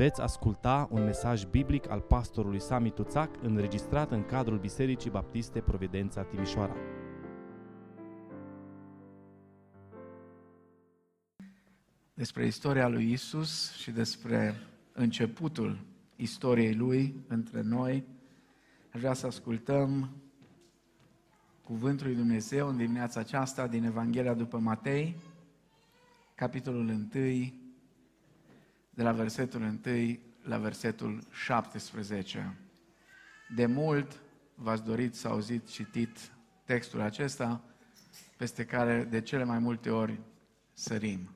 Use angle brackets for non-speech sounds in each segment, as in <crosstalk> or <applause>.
Veți asculta un mesaj biblic al pastorului Sami Tuțac înregistrat în cadrul Bisericii Baptiste Providența Timișoara. Despre istoria lui Isus și despre începutul istoriei lui între noi, aș vrea să ascultăm Cuvântul lui Dumnezeu în dimineața aceasta din Evanghelia după Matei, capitolul 1, de la versetul 1 la versetul 17. De mult v-ați dorit să auziți citit textul acesta, peste care de cele mai multe ori sărim.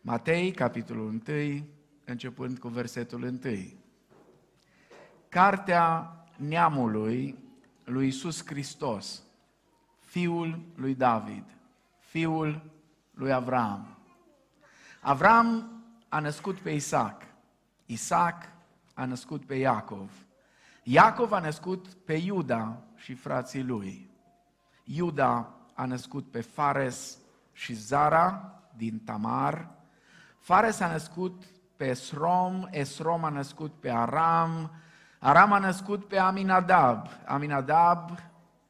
Matei, capitolul 1, începând cu versetul 1. Cartea neamului lui Isus Hristos, fiul lui David, fiul lui Avram. Avram a născut pe Isaac, Isaac a născut pe Iacov, Iacov a născut pe Iuda și frații lui. Iuda a născut pe Fares și Zara din Tamar. Fares a născut pe Esrom, Esrom a născut pe Aram, Aram a născut pe Aminadab, Aminadab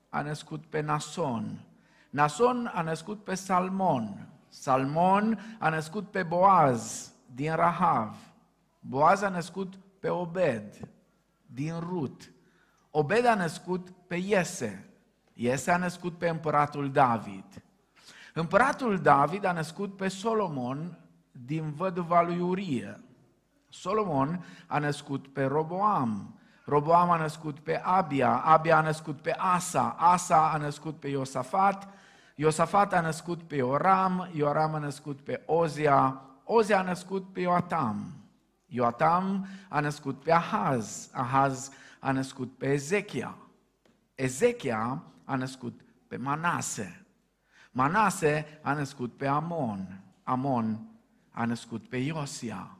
a născut pe Nason, Nason a născut pe Salmon, Salmon a născut pe Boaz din Rahav, Boaz a născut pe Obed din Rut, Obed a născut pe Iese, Iese a născut pe împăratul David. Împăratul David a născut pe Solomon din văduva lui Urie. Solomon a născut pe Roboam, Roboam a născut pe Abia, Abia a născut pe Asa, Asa a născut pe Iosafat, Iosafat a născut pe Ioram, Ioram a născut pe Ozia, Ozia a născut pe Ioatam, Ioatam a născut pe Ahaz, Ahaz a născut pe Ezechia, Ezechia a născut pe Manase, Manase a născut pe Amon, Amon a născut pe Iosia,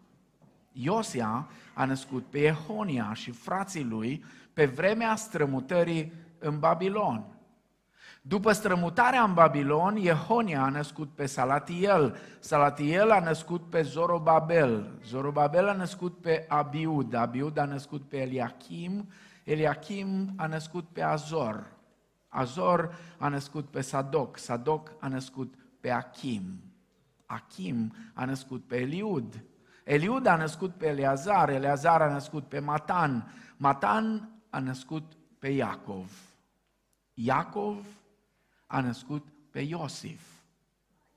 Iosia a născut pe Ehonia și frații lui pe vremea strămutării în Babilon. După strămutarea în Babilon, Ehonia a născut pe Salatiel, Salatiel a născut pe Zorobabel, Zorobabel a născut pe Abiud, Abiud a născut pe Eliachim, Eliachim a născut pe Azor, Azor a născut pe Sadoc, Sadoc a născut pe Achim, Achim a născut pe Eliud, Eliud a născut pe Eleazar, Eleazar a născut pe Matan, Matan a născut pe Iacov. Iacov a născut pe Iosif,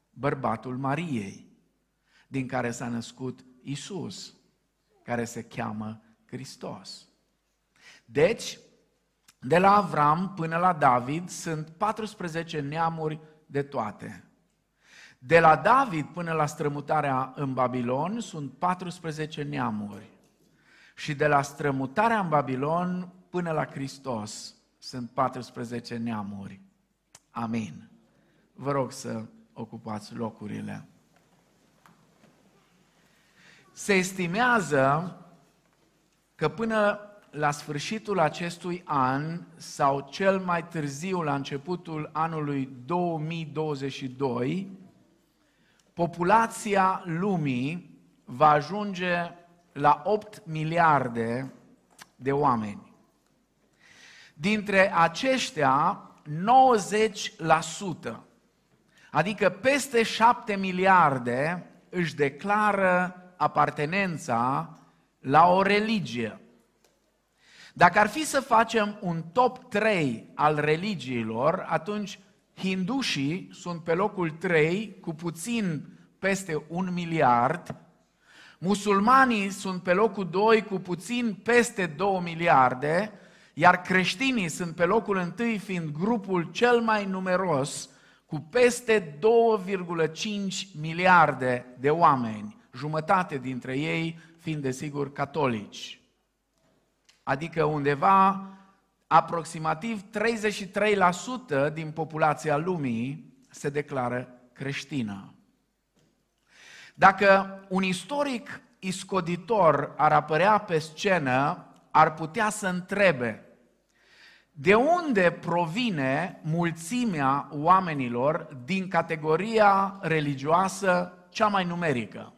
bărbatul Mariei, din care s-a născut Isus, care se cheamă Hristos. Deci, de la Avram până la David sunt 14 neamuri de toate. De la David până la strămutarea în Babilon sunt 14 neamuri. Și de la strămutarea în Babilon până la Hristos sunt 14 neamuri. Amin. Vă rog să ocupați locurile. Se estimează că până la sfârșitul acestui an sau cel mai târziu la începutul anului 2022, populația lumii va ajunge la 8 miliarde de oameni. Dintre aceștia, 90%, adică peste 7 miliarde, își declară apartenența la o religie. Dacă ar fi să facem un top 3 al religiilor, atunci hindușii sunt pe locul 3 cu puțin peste un miliard, musulmanii sunt pe locul 2 cu puțin peste 2 miliarde, iar creștinii sunt pe locul 1 fiind grupul cel mai numeros cu peste 2,5 miliarde de oameni, jumătate dintre ei fiind desigur catolici. Adică undeva aproximativ 33% din populația lumii se declară creștină. Dacă un istoric iscoditor ar apărea pe scenă, ar putea să întrebe de unde provine mulțimea oamenilor din categoria religioasă cea mai numerică?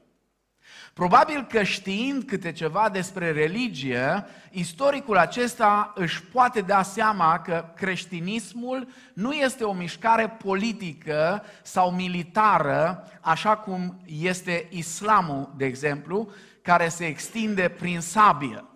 Probabil că știind câte ceva despre religie, istoricul acesta își poate da seama că creștinismul nu este o mișcare politică sau militară, așa cum este islamul, de exemplu, care se extinde prin sabie.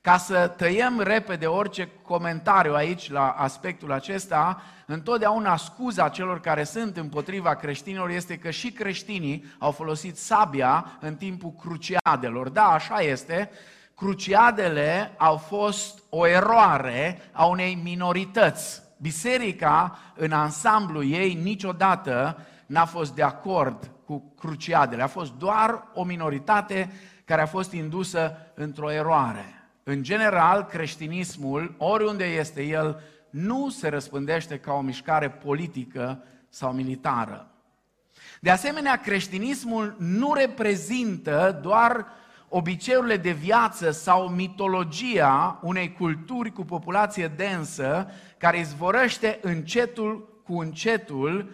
Ca să tăiem repede orice comentariu aici la aspectul acesta, întotdeauna scuza celor care sunt împotriva creștinilor este că și creștinii au folosit sabia în timpul cruciadelor. Da, așa este. Cruciadele au fost o eroare a unei minorități. Biserica, în ansamblu ei, niciodată n-a fost de acord cu cruciadele. A fost doar o minoritate care a fost indusă într-o eroare. În general, creștinismul, oriunde este el, nu se răspândește ca o mișcare politică sau militară. De asemenea, creștinismul nu reprezintă doar obiceiurile de viață sau mitologia unei culturi cu populație densă care izvorăște încetul cu încetul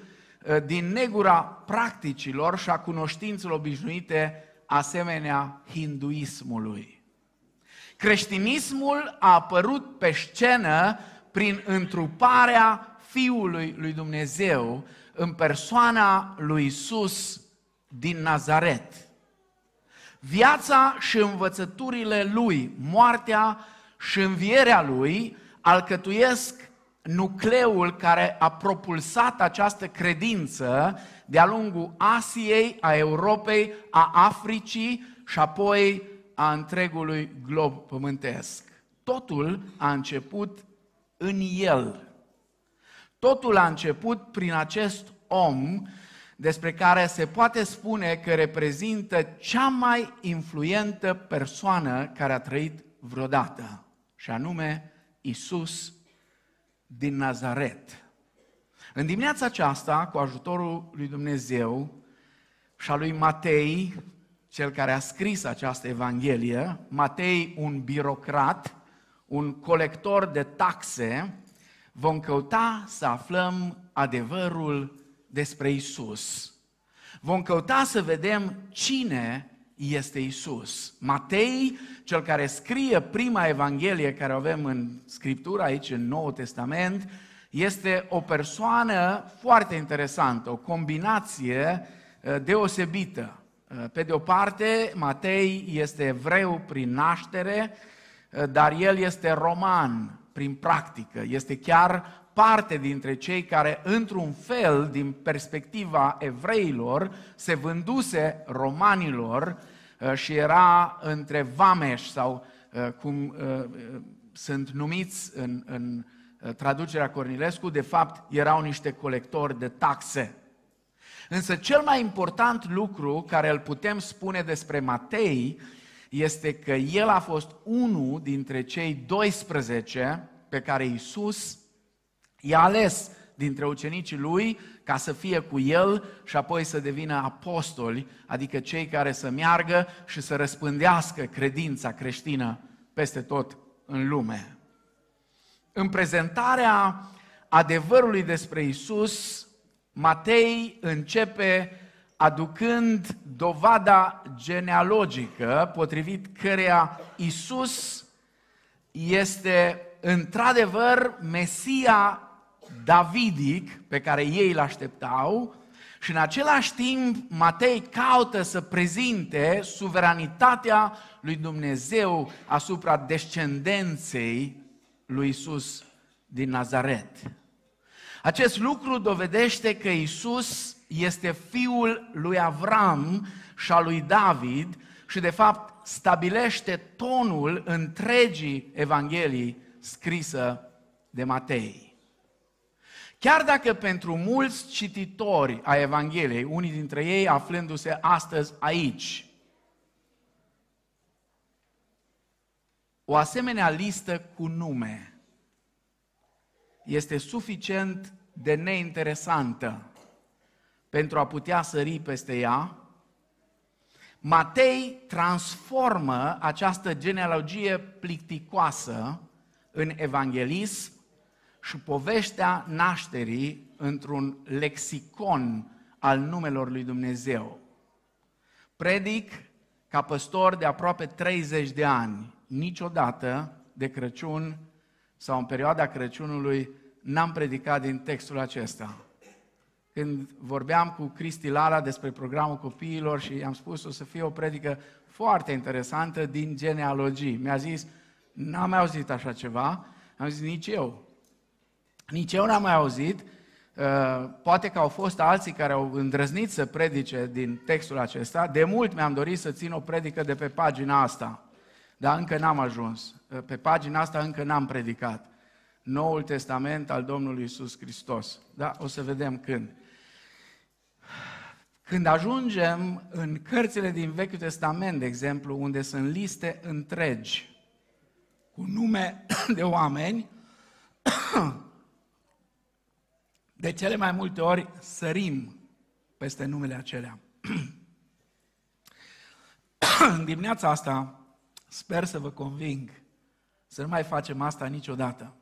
ă, din negura practicilor și a cunoștințelor obișnuite asemenea hinduismului. Creștinismul a apărut pe scenă prin întruparea Fiului lui Dumnezeu în persoana lui Isus din Nazaret. Viața și învățăturile lui, moartea și învierea lui alcătuiesc nucleul care a propulsat această credință de-a lungul Asiei, a Europei, a Africii și apoi a întregului glob pământesc. Totul a început în el. Totul a început prin acest om despre care se poate spune că reprezintă cea mai influentă persoană care a trăit vreodată, și anume Isus din Nazaret. În dimineața aceasta, cu ajutorul lui Dumnezeu și a lui Matei, cel care a scris această Evanghelie, Matei, un birocrat, un colector de taxe, vom căuta să aflăm adevărul despre Isus. Vom căuta să vedem cine este Isus. Matei, cel care scrie prima Evanghelie care o avem în Scriptură, aici în Noul Testament, este o persoană foarte interesantă, o combinație eh, deosebită. Eh, pe de o parte, Matei este evreu prin naștere, eh, dar el este roman prin practică. Este chiar parte dintre cei care, într-un fel, din perspectiva evreilor, se vânduse romanilor eh, și era între vameș sau cum sunt numiți în, în traducerea Cornilescu, de fapt erau niște colectori de taxe. Însă cel mai important lucru care îl putem spune despre Matei este că el a fost unul dintre cei 12 pe care Iisus i-a ales dintre ucenicii lui ca să fie cu el și apoi să devină apostoli, adică cei care să meargă și să răspândească credința creștină peste tot în lume. În prezentarea adevărului despre Isus, Matei începe aducând dovada genealogică potrivit căreia Isus este într-adevăr Mesia Davidic pe care ei îl așteptau și în același timp Matei caută să prezinte suveranitatea lui Dumnezeu asupra descendenței lui Isus din Nazaret. Acest lucru dovedește că Isus este fiul lui Avram și al lui David și de fapt stabilește tonul întregii Evangheliei scrisă de Matei. Chiar dacă pentru mulți cititori a Evangheliei, unii dintre ei aflându-se astăzi aici, o asemenea listă cu nume este suficient de neinteresantă pentru a putea sări peste ea, Matei transformă această genealogie plicticoasă în evanghelism și povestea nașterii într-un lexicon al numelor lui Dumnezeu. Predic ca păstor de aproape 30 de ani, niciodată de Crăciun sau în perioada Crăciunului n-am predicat din textul acesta. Când vorbeam cu Cristi Lara despre programul copiilor și i-am spus o să fie o predică foarte interesantă din genealogii. Mi-a zis, n-am mai auzit așa ceva. Am zis, nici eu. Nici eu n-am mai auzit. Uh, poate că au fost alții care au îndrăznit să predice din textul acesta. De mult mi-am dorit să țin o predică de pe pagina asta, dar încă n-am ajuns. Uh, pe pagina asta încă n-am predicat. Noul Testament al Domnului Isus Hristos. Da? O să vedem când. Când ajungem în cărțile din Vechiul Testament, de exemplu, unde sunt liste întregi cu nume de oameni, de cele mai multe ori sărim peste numele acelea. În dimineața asta sper să vă conving să nu mai facem asta niciodată.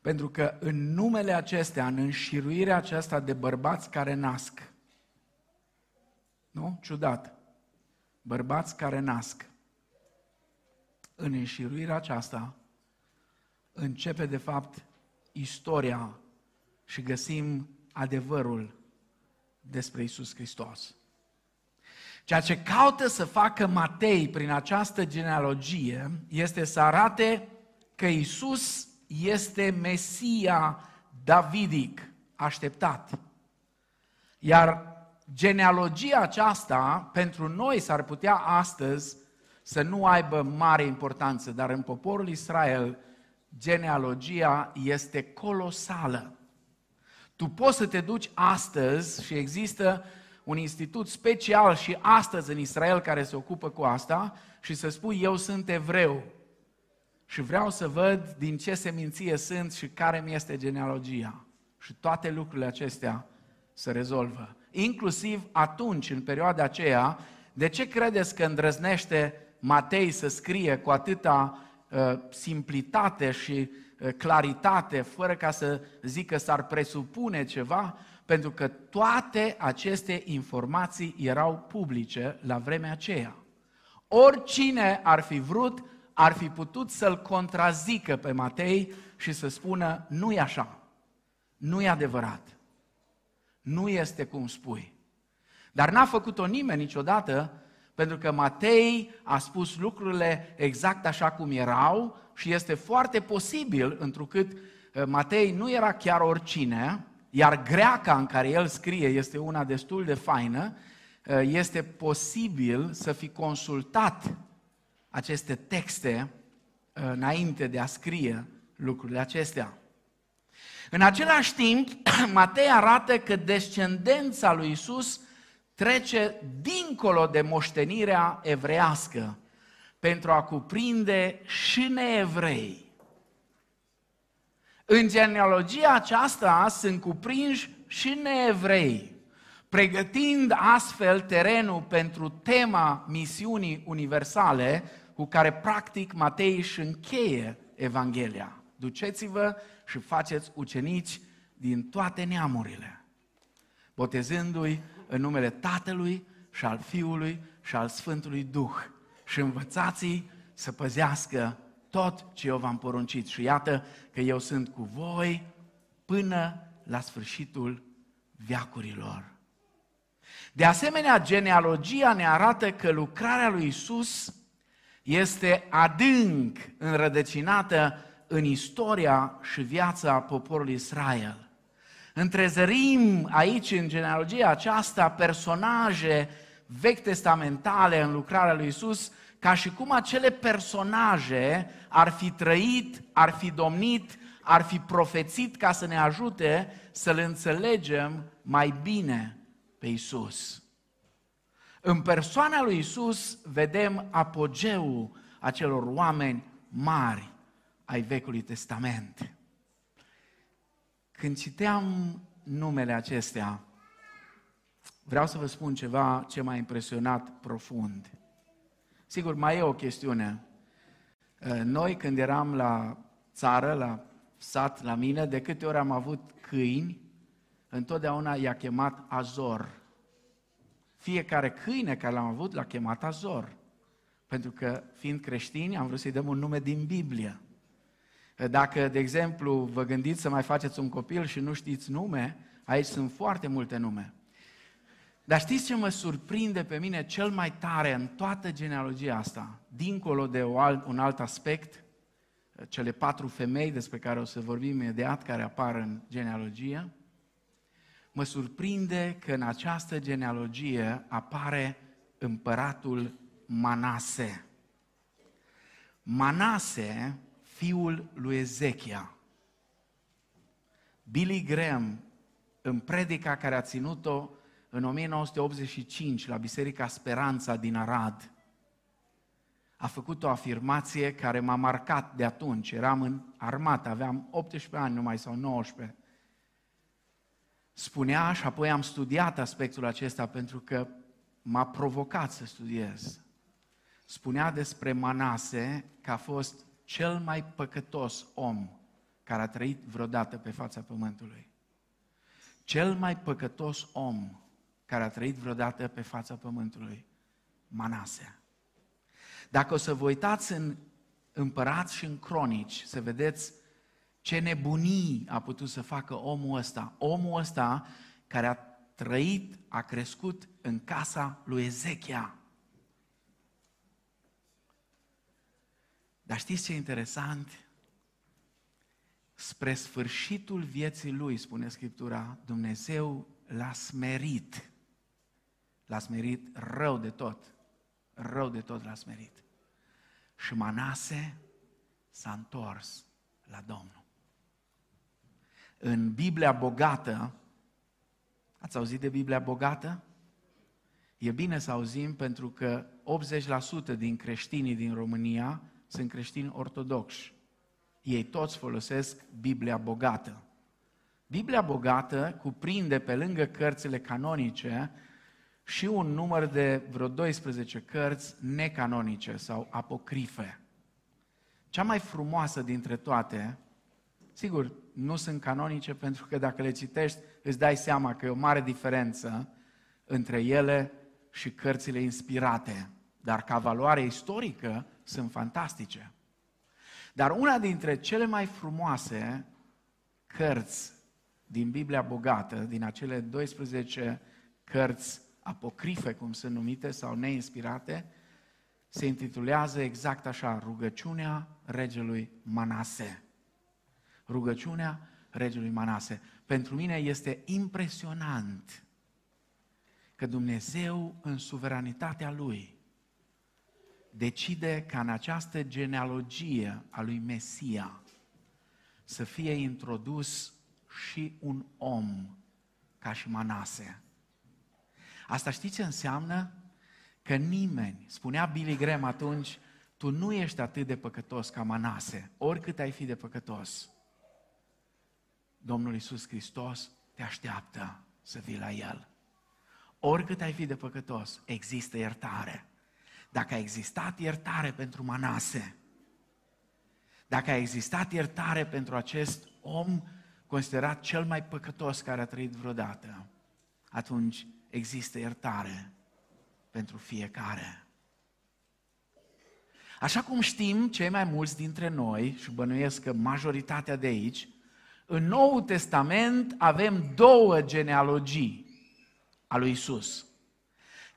Pentru că în numele acestea, în înșiruirea aceasta de bărbați care nasc, nu? Ciudat. Bărbați care nasc. În înșiruirea aceasta începe de fapt istoria și găsim adevărul despre Isus Hristos. Ceea ce caută să facă Matei prin această genealogie este să arate că Isus este Mesia Davidic așteptat. Iar genealogia aceasta, pentru noi s-ar putea astăzi să nu aibă mare importanță, dar în poporul Israel genealogia este colosală. Tu poți să te duci astăzi și există un institut special și astăzi în Israel care se ocupă cu asta și să spui eu sunt evreu și vreau să văd din ce seminție sunt și care mi este genealogia. Și toate lucrurile acestea se rezolvă inclusiv atunci, în perioada aceea, de ce credeți că îndrăznește Matei să scrie cu atâta uh, simplitate și uh, claritate, fără ca să zică s-ar presupune ceva? Pentru că toate aceste informații erau publice la vremea aceea. Oricine ar fi vrut, ar fi putut să-l contrazică pe Matei și să spună, nu e așa, nu e adevărat nu este cum spui. Dar n-a făcut-o nimeni niciodată, pentru că Matei a spus lucrurile exact așa cum erau și este foarte posibil, întrucât uh, Matei nu era chiar oricine, iar greaca în care el scrie este una destul de faină, uh, este posibil să fi consultat aceste texte uh, înainte de a scrie lucrurile acestea. În același timp, <clears throat> Matei arată că descendența lui Isus trece dincolo de moștenirea evrească pentru a cuprinde și neevrei. În genealogia aceasta sunt cuprinși și neevrei, pregătind astfel terenul pentru tema misiunii universale cu care practic Matei își încheie Evanghelia. Duceți-vă și faceți ucenici din toate neamurile, botezându-i în numele Tatălui și al Fiului și al Sfântului Duh și învățați să păzească tot ce eu v-am poruncit. Și iată că eu sunt cu voi până la sfârșitul viacurilor. De asemenea, genealogia ne arată că lucrarea lui Isus este adânc înrădăcinată în istoria și viața poporului Israel. Întrezărim aici, în genealogia aceasta, personaje vechi testamentale în lucrarea lui Isus, ca și cum acele personaje ar fi trăit, ar fi domnit, ar fi profețit ca să ne ajute să-L înțelegem mai bine pe Isus. În persoana lui Isus vedem apogeul acelor oameni mari ai Vechiului Testament. Când citeam numele acestea, vreau să vă spun ceva ce m-a impresionat profund. Sigur, mai e o chestiune. Uh, noi, când eram la țară, la sat, la mine, de câte ori am avut câini, întotdeauna i-a chemat Azor. Fiecare câine care l-am avut l-a chemat Azor. Pentru că, fiind creștini, am vrut să-i dăm un nume din Biblie. Dacă, de exemplu, vă gândiți să mai faceți un copil și nu știți nume, aici sunt foarte multe nume. Dar știți ce mă surprinde pe mine cel mai tare în toată genealogia asta, dincolo de un alt aspect, cele patru femei despre care o să vorbim imediat, care apar în genealogie, mă surprinde că în această genealogie apare împăratul Manase. Manase, fiul lui Ezechia. Billy Graham, în predica care a ținut-o în 1985 la Biserica Speranța din Arad, a făcut o afirmație care m-a marcat de atunci. Eram în armată, aveam 18 ani numai sau 19. Spunea și apoi am studiat aspectul acesta pentru că m-a provocat să studiez. Spunea despre Manase că a fost cel mai păcătos om care a trăit vreodată pe fața pământului. Cel mai păcătos om care a trăit vreodată pe fața pământului. Manase. Dacă o să vă uitați în împărați și în cronici, să vedeți ce nebunii a putut să facă omul ăsta. Omul ăsta care a trăit, a crescut în casa lui Ezechia. Dar știți ce e interesant? Spre sfârșitul vieții lui, spune Scriptura, Dumnezeu l-a smerit. L-a smerit rău de tot. Rău de tot l-a smerit. Și Manase s-a întors la Domnul. În Biblia bogată, ați auzit de Biblia bogată? E bine să auzim pentru că 80% din creștinii din România sunt creștini ortodoxi. Ei toți folosesc Biblia bogată. Biblia bogată cuprinde pe lângă cărțile canonice și un număr de vreo 12 cărți necanonice sau apocrife. Cea mai frumoasă dintre toate, sigur, nu sunt canonice pentru că dacă le citești îți dai seama că e o mare diferență între ele și cărțile inspirate, dar ca valoare istorică sunt fantastice. Dar una dintre cele mai frumoase cărți din Biblia bogată, din acele 12 cărți apocrife, cum sunt numite, sau neinspirate, se intitulează exact așa, rugăciunea regelui Manase. Rugăciunea regelui Manase. Pentru mine este impresionant că Dumnezeu, în suveranitatea Lui, decide ca în această genealogie a lui Mesia să fie introdus și un om ca și Manase. Asta știți ce înseamnă? Că nimeni, spunea Billy Graham atunci, tu nu ești atât de păcătos ca Manase, oricât ai fi de păcătos. Domnul Iisus Hristos te așteaptă să vii la El. Oricât ai fi de păcătos, există iertare. Dacă a existat iertare pentru Manase, dacă a existat iertare pentru acest om considerat cel mai păcătos care a trăit vreodată, atunci există iertare pentru fiecare. Așa cum știm cei mai mulți dintre noi, și bănuiesc că majoritatea de aici, în Noul Testament avem două genealogii a lui Isus.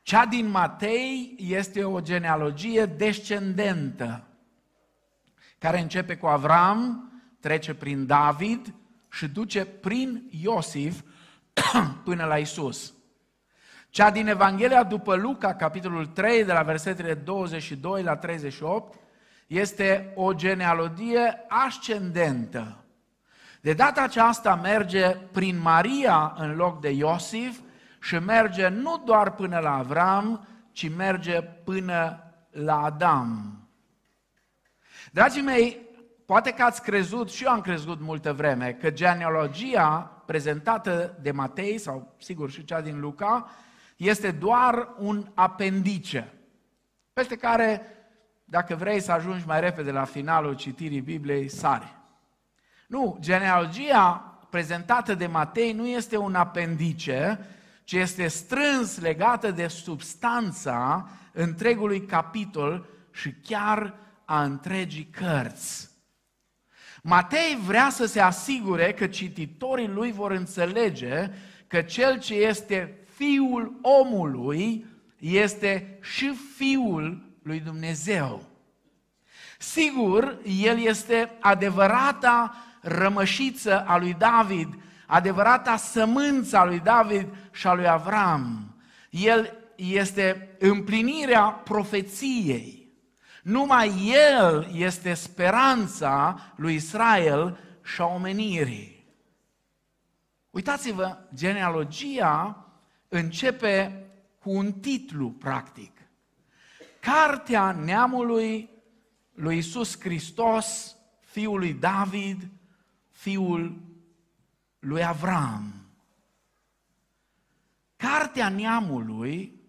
Cea din Matei este o genealogie descendentă, care începe cu Avram, trece prin David și duce prin Iosif <clears throat> până la Isus. Cea din Evanghelia după Luca, capitolul 3, de la versetele 22 la 38, este o genealogie ascendentă. De data aceasta merge prin Maria în loc de Iosif și merge nu doar până la Avram, ci merge până la Adam. Dragii mei, poate că ați crezut, și eu am crezut multă vreme, că genealogia prezentată de Matei, sau sigur și cea din Luca, este doar un apendice, peste care, dacă vrei să ajungi mai repede la finalul citirii Bibliei, sari. Nu, genealogia prezentată de Matei nu este un apendice, ci este strâns legată de substanța întregului capitol și chiar a întregii cărți. Matei vrea să se asigure că cititorii lui vor înțelege că cel ce este fiul omului este și fiul lui Dumnezeu. Sigur, el este adevărata rămășiță a lui David, adevărata sămânță a lui David și a lui Avram. El este împlinirea profeției. Numai El este speranța lui Israel și a omenirii. Uitați-vă, genealogia începe cu un titlu practic. Cartea neamului lui Isus Hristos, fiul lui David, fiul lui Avram. Cartea neamului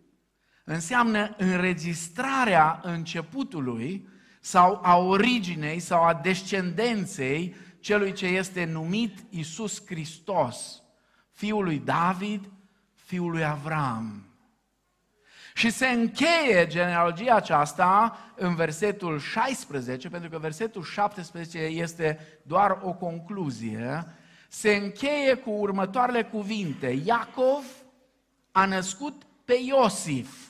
înseamnă înregistrarea începutului sau a originei sau a descendenței celui ce este numit Isus Hristos, fiul lui David, fiul lui Avram. Și se încheie genealogia aceasta în versetul 16, pentru că versetul 17 este doar o concluzie, se încheie cu următoarele cuvinte. Iacov a născut pe Iosif.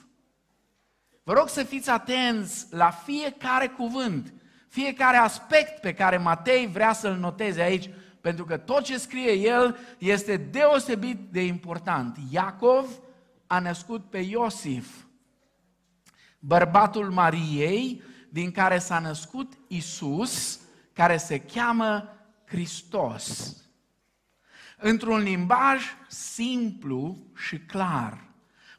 Vă rog să fiți atenți la fiecare cuvânt, fiecare aspect pe care Matei vrea să-l noteze aici, pentru că tot ce scrie el este deosebit de important. Iacov a născut pe Iosif, bărbatul Mariei, din care s-a născut Isus, care se cheamă Hristos. Într-un limbaj simplu și clar.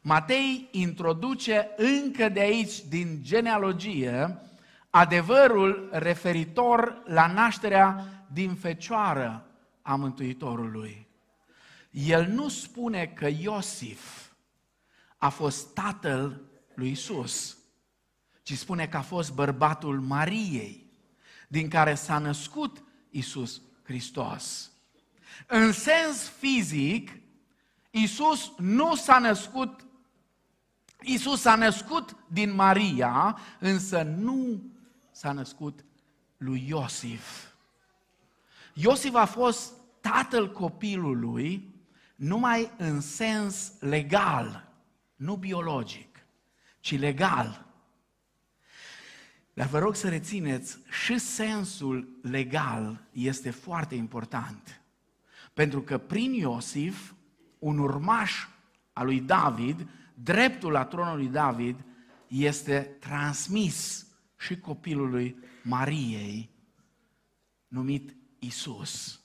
Matei introduce încă de aici, din genealogie, adevărul referitor la nașterea din fecioară a Mântuitorului. El nu spune că Iosif a fost tatăl lui Isus, ci spune că a fost bărbatul Mariei, din care s-a născut Isus Hristos. În sens fizic, Isus nu s-a născut Isus s-a născut din Maria, însă nu s-a născut lui Iosif. Iosif a fost tatăl copilului numai în sens legal, nu biologic, ci legal. Dar vă rog să rețineți, și sensul legal este foarte important. Pentru că prin Iosif, un urmaș al lui David, dreptul la tronul lui David, este transmis și copilului Mariei, numit Isus.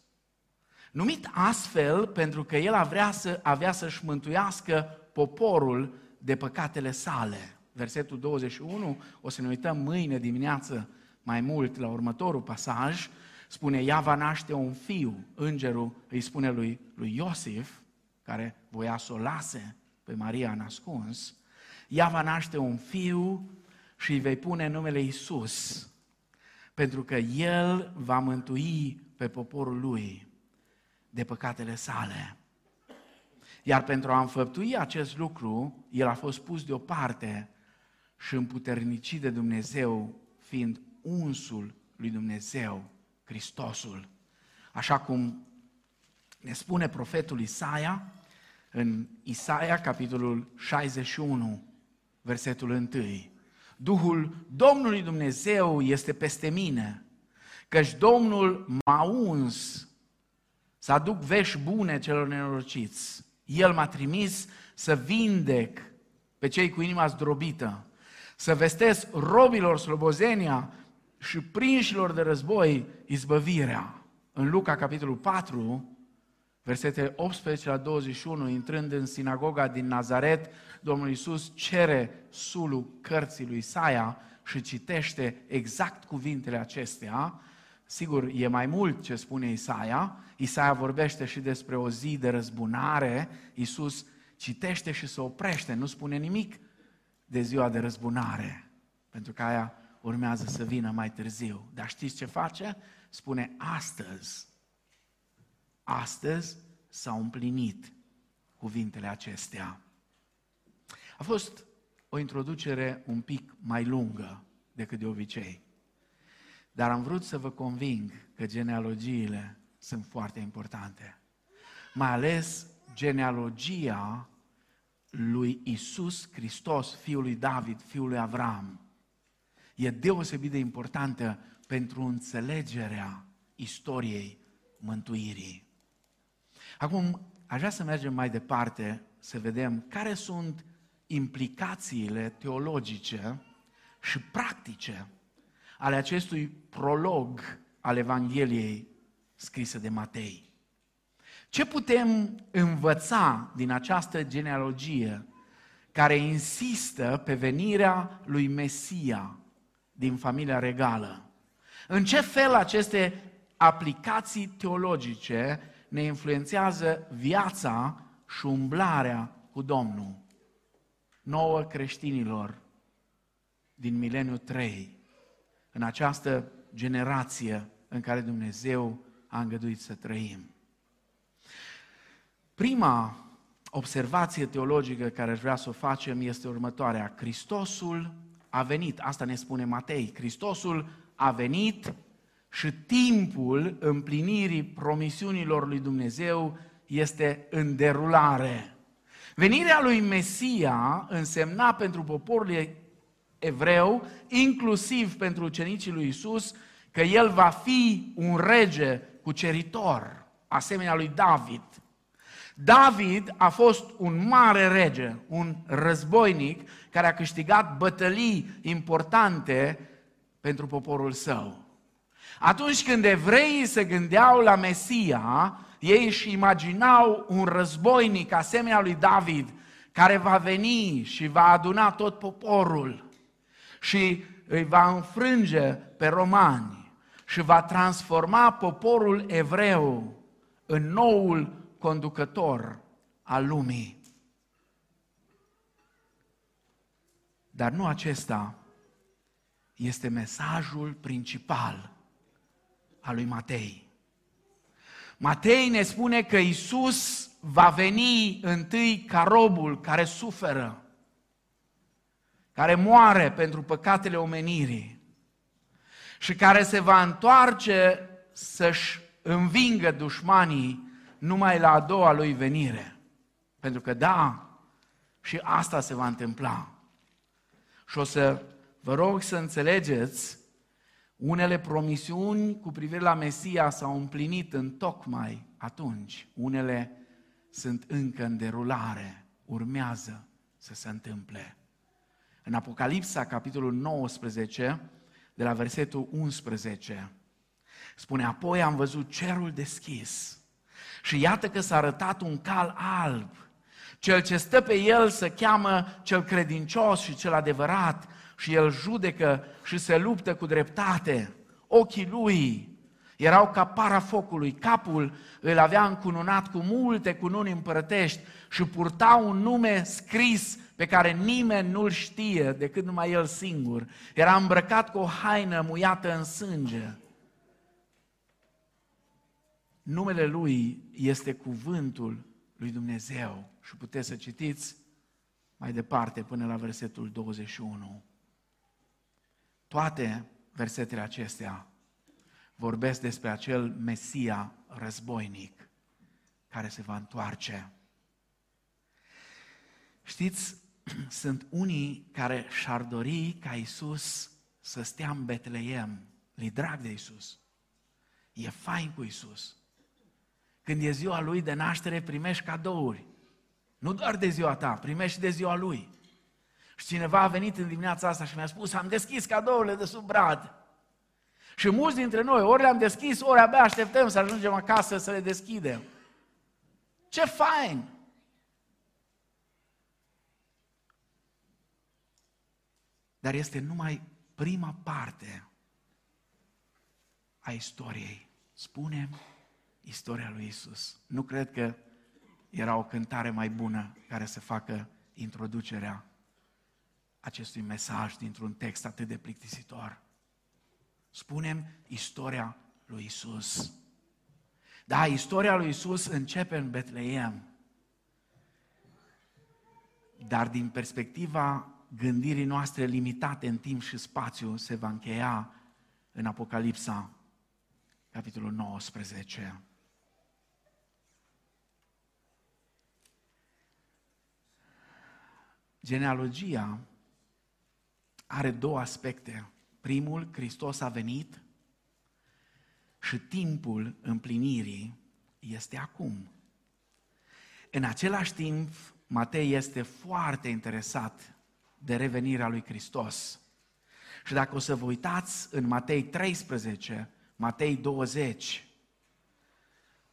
Numit astfel pentru că el avea, să, avea să-și mântuiască poporul de păcatele sale. Versetul 21, o să ne uităm mâine dimineață mai mult la următorul pasaj, spune, ea va naște un fiu, îngerul îi spune lui, lui Iosif, care voia să o lase pe Maria nascuns, ea va naște un fiu și îi vei pune numele Isus, pentru că el va mântui pe poporul lui de păcatele sale. Iar pentru a înfăptui acest lucru, el a fost pus deoparte și împuternicit de Dumnezeu, fiind unsul lui Dumnezeu, Hristosul. Așa cum ne spune profetul Isaia, în Isaia, capitolul 61, versetul 1. Duhul Domnului Dumnezeu este peste mine, căci Domnul m-a uns să aduc vești bune celor nenorociți. El m-a trimis să vindec pe cei cu inima zdrobită, să vestesc robilor slobozenia și prinșilor de război izbăvirea. În Luca, capitolul 4, versetele 18 la 21, intrând în sinagoga din Nazaret, Domnul Iisus cere sulul cărții lui Isaia și citește exact cuvintele acestea. Sigur, e mai mult ce spune Isaia. Isaia vorbește și despre o zi de răzbunare. Iisus citește și se oprește, nu spune nimic de ziua de răzbunare, pentru că aia urmează să vină mai târziu. Dar știți ce face? Spune astăzi. Astăzi s-a împlinit cuvintele acestea. A fost o introducere un pic mai lungă decât de obicei. Dar am vrut să vă conving că genealogiile sunt foarte importante. Mai ales genealogia lui Isus Hristos, fiul lui David, fiul lui Avram, e deosebit de importantă pentru înțelegerea istoriei mântuirii. Acum, aș vrea să mergem mai departe, să vedem care sunt implicațiile teologice și practice ale acestui prolog al Evangheliei scrisă de Matei. Ce putem învăța din această genealogie care insistă pe venirea lui Mesia din familia regală? În ce fel aceste aplicații teologice ne influențează viața și umblarea cu Domnul? Nouă creștinilor din mileniul 3, în această generație în care Dumnezeu a îngăduit să trăim. Prima observație teologică care aș vrea să o facem este următoarea. Hristosul a venit, asta ne spune Matei, Hristosul a venit și timpul împlinirii promisiunilor lui Dumnezeu este în derulare. Venirea lui Mesia însemna pentru poporul evreu, inclusiv pentru ucenicii lui Isus, că el va fi un rege cuceritor, asemenea lui David. David a fost un mare rege, un războinic care a câștigat bătălii importante pentru poporul său. Atunci când evreii se gândeau la Mesia, ei își imaginau un războinic asemenea lui David, care va veni și va aduna tot poporul și îi va înfrânge pe romani și va transforma poporul evreu în noul conducător al lumii. Dar nu acesta este mesajul principal al lui Matei. Matei ne spune că Isus va veni întâi ca robul care suferă, care moare pentru păcatele omenirii și care se va întoarce să-și învingă dușmanii numai la a doua lui venire. Pentru că da, și asta se va întâmpla. Și o să vă rog să înțelegeți, unele promisiuni cu privire la Mesia s-au împlinit în tocmai atunci. Unele sunt încă în derulare, urmează să se întâmple. În Apocalipsa, capitolul 19, de la versetul 11, spune, apoi am văzut cerul deschis și iată că s-a arătat un cal alb. Cel ce stă pe el se cheamă cel credincios și cel adevărat și el judecă și se luptă cu dreptate. Ochii lui erau ca para focului, capul îl avea încununat cu multe cununi împărătești și purta un nume scris pe care nimeni nu-l știe decât numai el singur. Era îmbrăcat cu o haină muiată în sânge numele Lui este cuvântul lui Dumnezeu. Și puteți să citiți mai departe până la versetul 21. Toate versetele acestea vorbesc despre acel Mesia războinic care se va întoarce. Știți, <clears throat> sunt unii care și-ar dori ca Isus să stea în Betleem, li drag de Isus. E fain cu Isus. Când e ziua lui de naștere, primești cadouri. Nu doar de ziua ta, primești de ziua lui. Și cineva a venit în dimineața asta și mi-a spus, am deschis cadourile de sub brad. Și mulți dintre noi, ori le-am deschis, ori abia așteptăm să ajungem acasă să le deschidem. Ce fain! Dar este numai prima parte a istoriei. Spunem istoria lui Isus. Nu cred că era o cântare mai bună care să facă introducerea acestui mesaj dintr-un text atât de plictisitor. Spunem istoria lui Isus. Da, istoria lui Isus începe în Betleem. dar din perspectiva gândirii noastre limitate în timp și spațiu se va încheia în Apocalipsa, capitolul 19. Genealogia are două aspecte. Primul, Hristos a venit și timpul împlinirii este acum. În același timp, Matei este foarte interesat de revenirea lui Hristos. Și dacă o să vă uitați în Matei 13, Matei 20,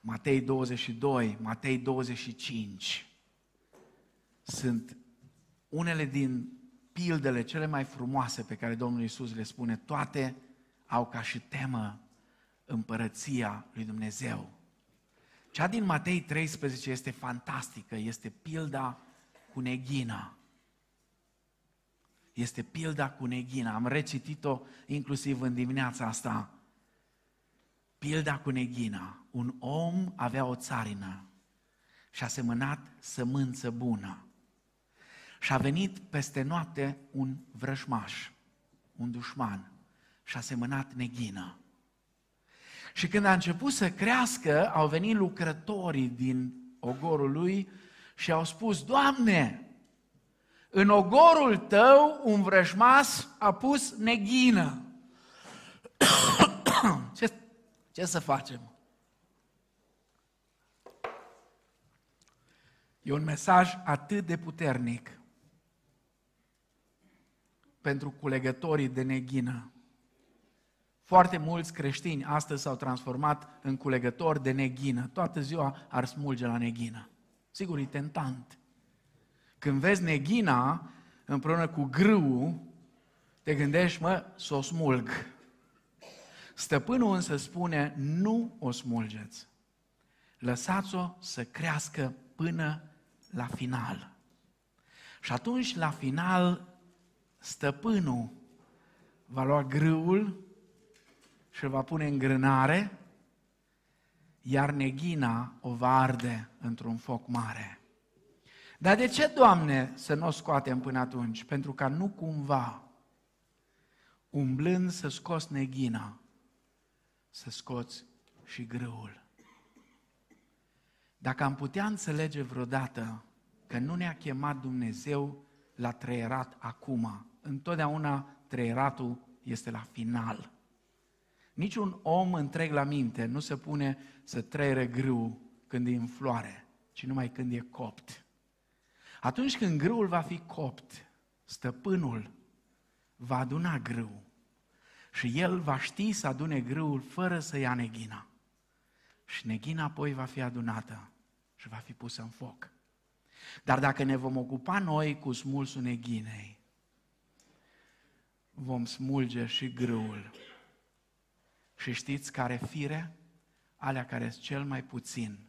Matei 22, Matei 25, sunt unele din pildele cele mai frumoase pe care Domnul Iisus le spune, toate au ca și temă împărăția lui Dumnezeu. Cea din Matei 13 este fantastică, este pilda cu neghina. Este pilda cu neghina. Am recitit-o inclusiv în dimineața asta. Pilda cu neghina. Un om avea o țarină și a semănat sămânță bună. Și a venit peste noapte un vrăjmaș, un dușman, și a semănat neghină. Și când a început să crească, au venit lucrătorii din ogorul lui și au spus, Doamne, în ogorul tău un vrăjmas a pus neghină. <coughs> ce, ce să facem? E un mesaj atât de puternic pentru culegătorii de neghină. Foarte mulți creștini astăzi s-au transformat în culegători de neghină. Toată ziua ar smulge la neghină. Sigur, e tentant. Când vezi neghina împreună cu grâul, te gândești, mă, să o smulg. Stăpânul însă spune, nu o smulgeți. Lăsați-o să crească până la final. Și atunci, la final, stăpânul va lua grâul și îl va pune în grânare, iar neghina o va arde într-un foc mare. Dar de ce, Doamne, să nu o scoatem până atunci? Pentru ca nu cumva, umblând să scoți neghina, să scoți și grâul. Dacă am putea înțelege vreodată că nu ne-a chemat Dumnezeu la treierat acum, întotdeauna treieratul este la final. Niciun om întreg la minte nu se pune să treiere grâu când e în floare, ci numai când e copt. Atunci când grâul va fi copt, stăpânul va aduna grâu și el va ști să adune grâul fără să ia neghina. Și neghina apoi va fi adunată și va fi pusă în foc. Dar dacă ne vom ocupa noi cu smulsul neghinei, vom smulge și grâul. Și știți care fire? Alea care sunt cel mai puțin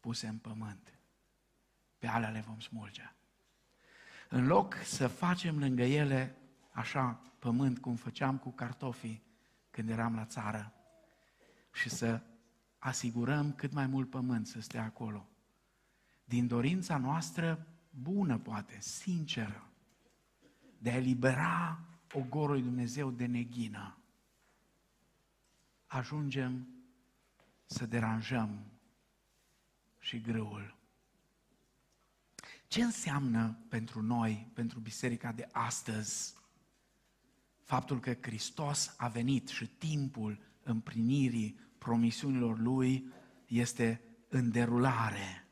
puse în pământ. Pe alea le vom smulge. În loc să facem lângă ele așa pământ cum făceam cu cartofii când eram la țară și să asigurăm cât mai mult pământ să stea acolo. Din dorința noastră bună, poate, sinceră, de a elibera ogorul lui Dumnezeu de neghină, ajungem să deranjăm și grâul. Ce înseamnă pentru noi, pentru biserica de astăzi, faptul că Hristos a venit și timpul împlinirii promisiunilor Lui este în derulare.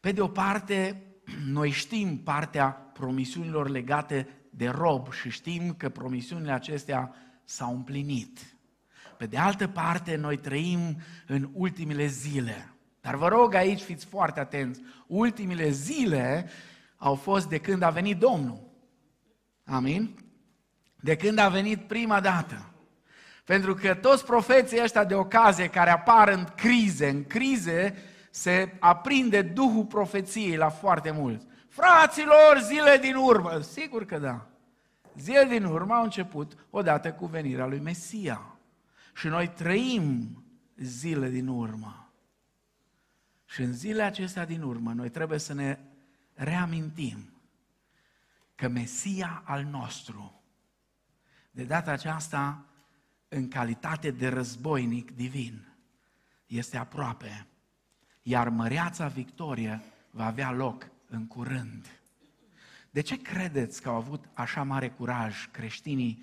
Pe de o parte, noi știm partea promisiunilor legate de rob și știm că promisiunile acestea s-au împlinit. Pe de altă parte, noi trăim în ultimele zile. Dar vă rog aici, fiți foarte atenți, ultimele zile au fost de când a venit Domnul. Amin? De când a venit prima dată. Pentru că toți profeții ăștia de ocazie care apar în crize, în crize se aprinde Duhul profeției la foarte mulți. Fraților, zile din urmă. Sigur că da. Zile din urmă au început odată cu venirea lui Mesia. Și noi trăim zile din urmă. Și în zilele acestea din urmă, noi trebuie să ne reamintim că Mesia al nostru, de data aceasta în calitate de războinic divin, este aproape, iar măreața victorie va avea loc în curând. De ce credeți că au avut așa mare curaj creștinii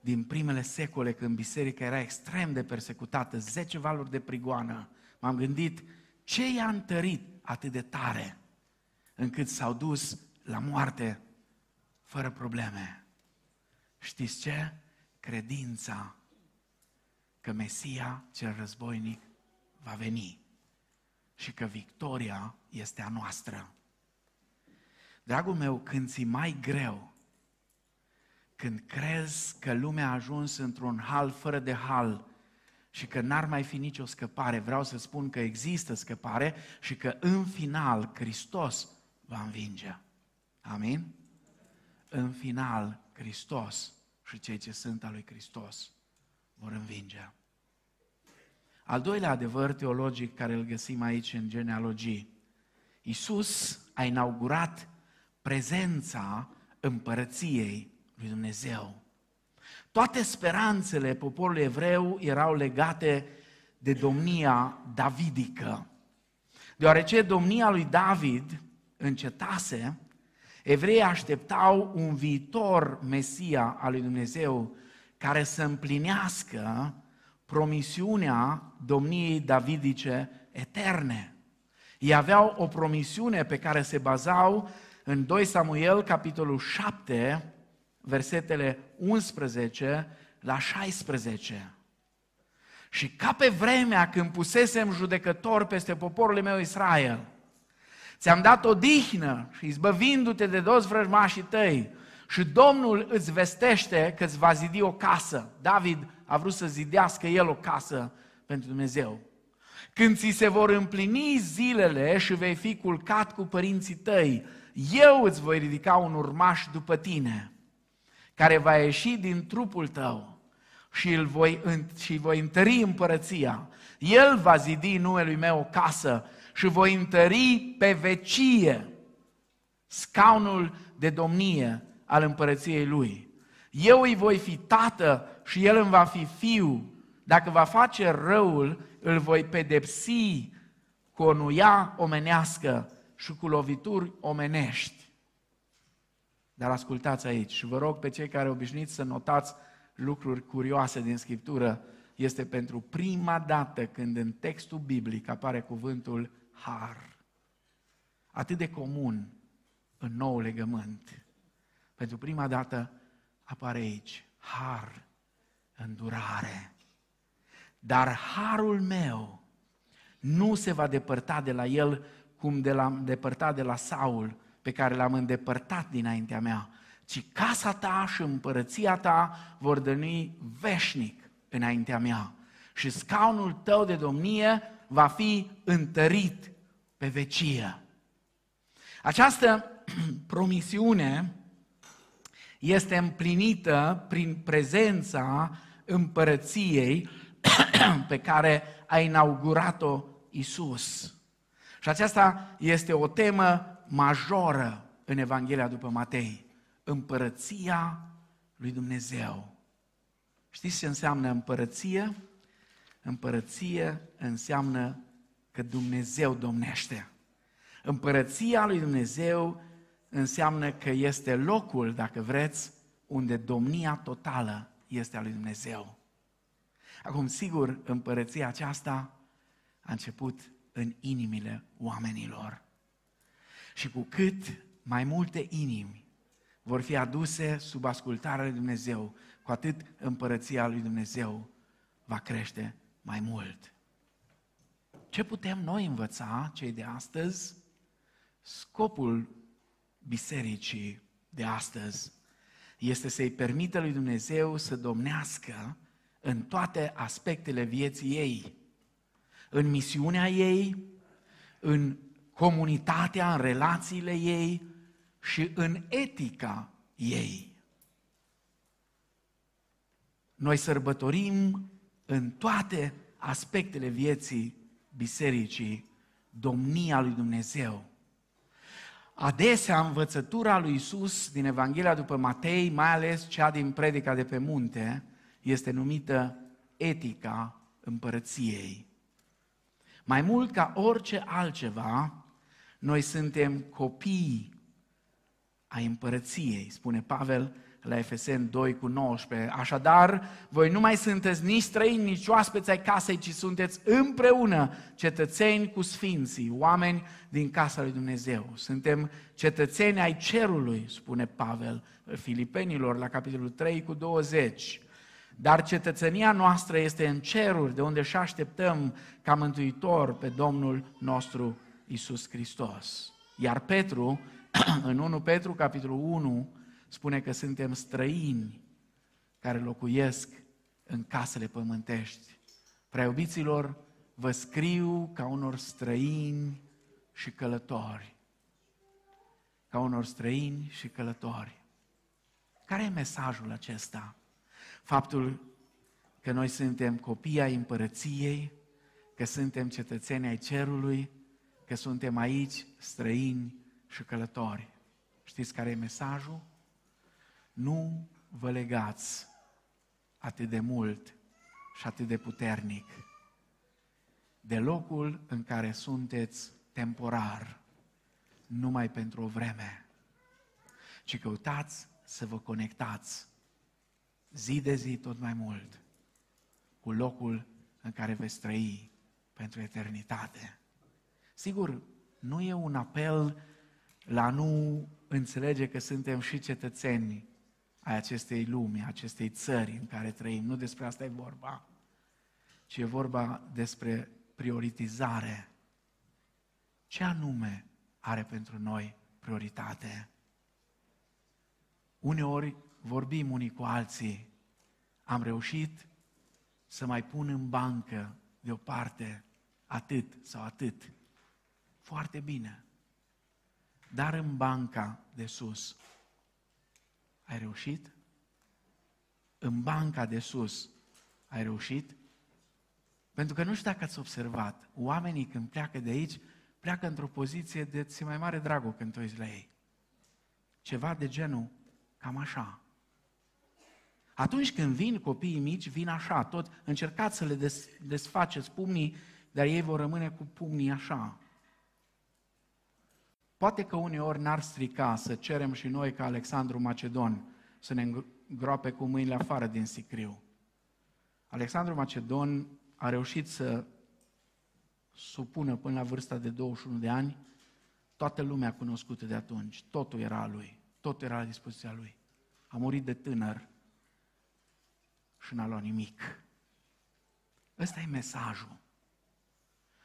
din primele secole, când biserica era extrem de persecutată, 10 valuri de prigoană? M-am gândit, ce i-a întărit atât de tare încât s-au dus la moarte fără probleme? Știți ce? Credința că Mesia cel războinic va veni și că victoria este a noastră. Dragul meu, când ți mai greu, când crezi că lumea a ajuns într-un hal fără de hal și că n-ar mai fi nicio scăpare, vreau să spun că există scăpare și că în final Hristos va învinge. Amin? În final, Hristos și cei ce sunt al lui Hristos vor învinge. Al doilea adevăr teologic care îl găsim aici în genealogii. Iisus a inaugurat prezența împărăției lui Dumnezeu. Toate speranțele poporului evreu erau legate de domnia davidică. Deoarece domnia lui David încetase, evreii așteptau un viitor Mesia al lui Dumnezeu care să împlinească promisiunea domniei davidice eterne. Ei aveau o promisiune pe care se bazau în 2 Samuel, capitolul 7, versetele 11 la 16. Și ca pe vremea când pusesem judecător peste poporul meu Israel, ți-am dat o dihnă și izbăvindu-te de toți vrăjmașii tăi, și Domnul îți vestește că îți va zidi o casă. David a vrut să zidească el o casă pentru Dumnezeu. Când ți se vor împlini zilele și vei fi culcat cu părinții tăi, eu îți voi ridica un urmaș după tine, care va ieși din trupul tău și îl voi, și voi întări împărăția. El va zidi numelui meu o casă și voi întări pe vecie scaunul de domnie al împărăției lui. Eu îi voi fi tată și el îmi va fi fiu. Dacă va face răul, îl voi pedepsi cu o nuia omenească și cu lovituri omenești. Dar ascultați aici și vă rog pe cei care obișnuiți să notați lucruri curioase din Scriptură, este pentru prima dată când în textul biblic apare cuvântul har. Atât de comun în nou legământ. Pentru prima dată apare aici har, îndurare. Dar harul meu nu se va depărta de la el cum de l-am depărtat de la Saul, pe care l-am îndepărtat dinaintea mea, ci casa ta și împărăția ta vor dăni veșnic înaintea mea. Și scaunul tău de domnie va fi întărit pe vecie. Această <clears throat> promisiune este împlinită prin prezența împărăției <clears throat> pe care a inaugurat-o Isus. Și aceasta este o temă majoră în Evanghelia după Matei. Împărăția lui Dumnezeu. Știți ce înseamnă împărăție? Împărăție înseamnă că Dumnezeu domnește. Împărăția lui Dumnezeu înseamnă că este locul, dacă vreți, unde domnia totală este a lui Dumnezeu. Acum, sigur, împărăția aceasta a început în inimile oamenilor. Și cu cât mai multe inimi vor fi aduse sub ascultarea lui Dumnezeu, cu atât împărăția lui Dumnezeu va crește mai mult. Ce putem noi învăța, cei de astăzi? Scopul bisericii de astăzi este să-i permită lui Dumnezeu să domnească în toate aspectele vieții ei, în misiunea ei, în comunitatea, în relațiile ei și în etica ei. Noi sărbătorim în toate aspectele vieții bisericii domnia lui Dumnezeu Adesea învățătura lui Isus din Evanghelia după Matei, mai ales cea din predica de pe munte, este numită etica împărăției. Mai mult ca orice altceva, noi suntem copii ai împărăției, spune Pavel la Efesen 2 cu 19. Așadar, voi nu mai sunteți nici străini, nici oaspeți ai casei, ci sunteți împreună cetățeni cu sfinții, oameni din casa lui Dumnezeu. Suntem cetățeni ai cerului, spune Pavel Filipenilor la capitolul 3 cu 20. Dar cetățenia noastră este în ceruri, de unde și așteptăm ca mântuitor pe Domnul nostru Isus Hristos. Iar Petru, <clears throat> în 1 Petru, capitolul 1, spune că suntem străini care locuiesc în casele pământești. Preobiților, vă scriu ca unor străini și călători. Ca unor străini și călători. Care e mesajul acesta? Faptul că noi suntem copii ai împărăției, că suntem cetățeni ai cerului, că suntem aici străini și călători. Știți care e mesajul? Nu vă legați atât de mult și atât de puternic de locul în care sunteți temporar, numai pentru o vreme, ci căutați să vă conectați zi de zi tot mai mult cu locul în care veți trăi pentru eternitate. Sigur, nu e un apel la nu înțelege că suntem și cetățeni ai acestei lumi, acestei țări în care trăim. Nu despre asta e vorba, ci e vorba despre prioritizare. Ce anume are pentru noi prioritate? Uneori vorbim unii cu alții, am reușit să mai pun în bancă deoparte atât sau atât. Foarte bine. Dar în banca de sus, ai reușit? În banca de sus, ai reușit? Pentru că nu știu dacă ați observat, oamenii când pleacă de aici, pleacă într-o poziție de ți mai mare dragul când te uiți la ei. Ceva de genul, cam așa. Atunci când vin copiii mici, vin așa, tot încercați să le des, desfaceți pumnii, dar ei vor rămâne cu pumnii așa. Poate că uneori n-ar strica să cerem și noi ca Alexandru Macedon să ne îngroape cu mâinile afară din sicriu. Alexandru Macedon a reușit să supună până la vârsta de 21 de ani toată lumea cunoscută de atunci. Totul era a lui, totul era la dispoziția lui. A murit de tânăr și n-a luat nimic. Ăsta e mesajul.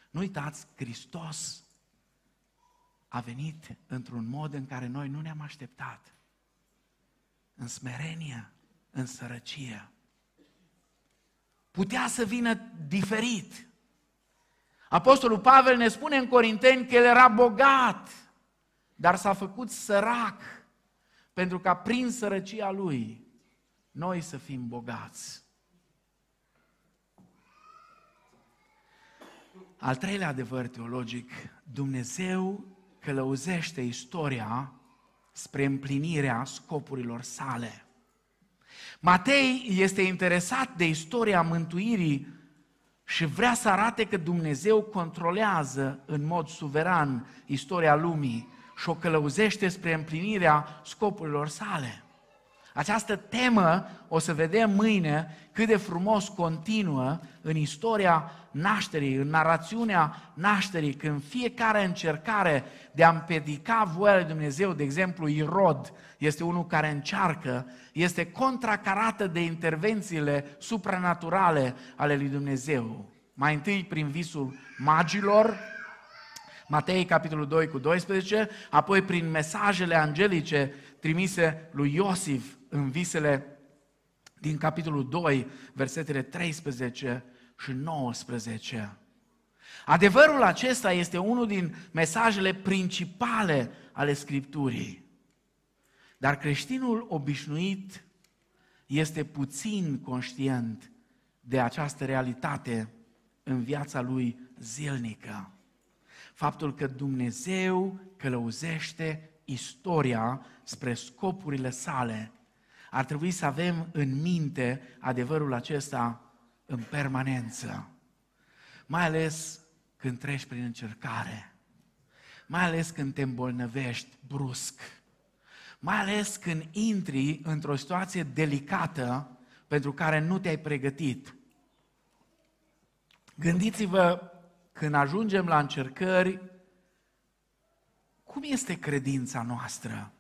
Nu uitați, Hristos a venit într-un mod în care noi nu ne-am așteptat. În smerenie, în sărăcie. Putea să vină diferit. Apostolul Pavel ne spune în Corinteni că el era bogat, dar s-a făcut sărac pentru ca prin sărăcia lui noi să fim bogați. Al treilea adevăr teologic, Dumnezeu călăuzește istoria spre împlinirea scopurilor sale. Matei este interesat de istoria mântuirii și vrea să arate că Dumnezeu controlează în mod suveran istoria lumii și o călăuzește spre împlinirea scopurilor sale. Această temă o să vedem mâine cât de frumos continuă în istoria nașterii, în narațiunea nașterii, când fiecare încercare de a împedica voia lui Dumnezeu, de exemplu Irod este unul care încearcă, este contracarată de intervențiile supranaturale ale lui Dumnezeu. Mai întâi prin visul magilor, Matei capitolul 2 cu 12, apoi prin mesajele angelice trimise lui Iosif în visele din capitolul 2, versetele 13 și 19. Adevărul acesta este unul din mesajele principale ale Scripturii. Dar creștinul obișnuit este puțin conștient de această realitate în viața lui zilnică. Faptul că Dumnezeu călăuzește istoria spre scopurile sale. Ar trebui să avem în minte adevărul acesta în permanență. Mai ales când treci prin încercare. Mai ales când te îmbolnăvești brusc. Mai ales când intri într-o situație delicată pentru care nu te-ai pregătit. Gândiți-vă când ajungem la încercări, cum este credința noastră?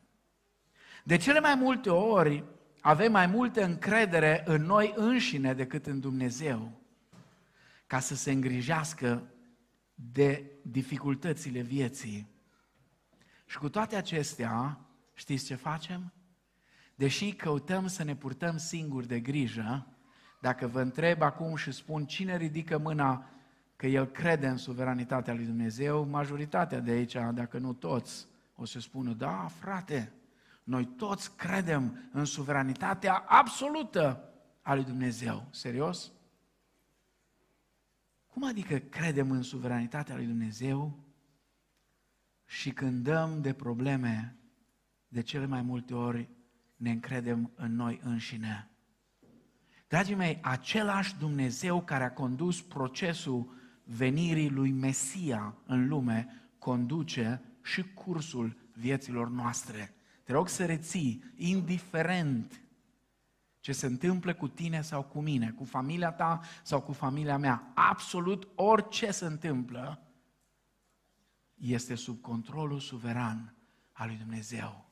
De cele mai multe ori avem mai multă încredere în noi înșine decât în Dumnezeu ca să se îngrijească de dificultățile vieții. Și cu toate acestea, știți ce facem? Deși căutăm să ne purtăm singuri de grijă, dacă vă întreb acum și spun cine ridică mâna că el crede în suveranitatea lui Dumnezeu, majoritatea de aici, dacă nu toți, o să spună, da, frate, noi toți credem în suveranitatea absolută a lui Dumnezeu. Serios? Cum adică credem în suveranitatea lui Dumnezeu și când dăm de probleme, de cele mai multe ori ne încredem în noi înșine? Dragii mei, același Dumnezeu care a condus procesul venirii lui Mesia în lume conduce și cursul vieților noastre. Te rog să reții, indiferent ce se întâmplă cu tine sau cu mine, cu familia ta sau cu familia mea, absolut orice se întâmplă, este sub controlul suveran al lui Dumnezeu.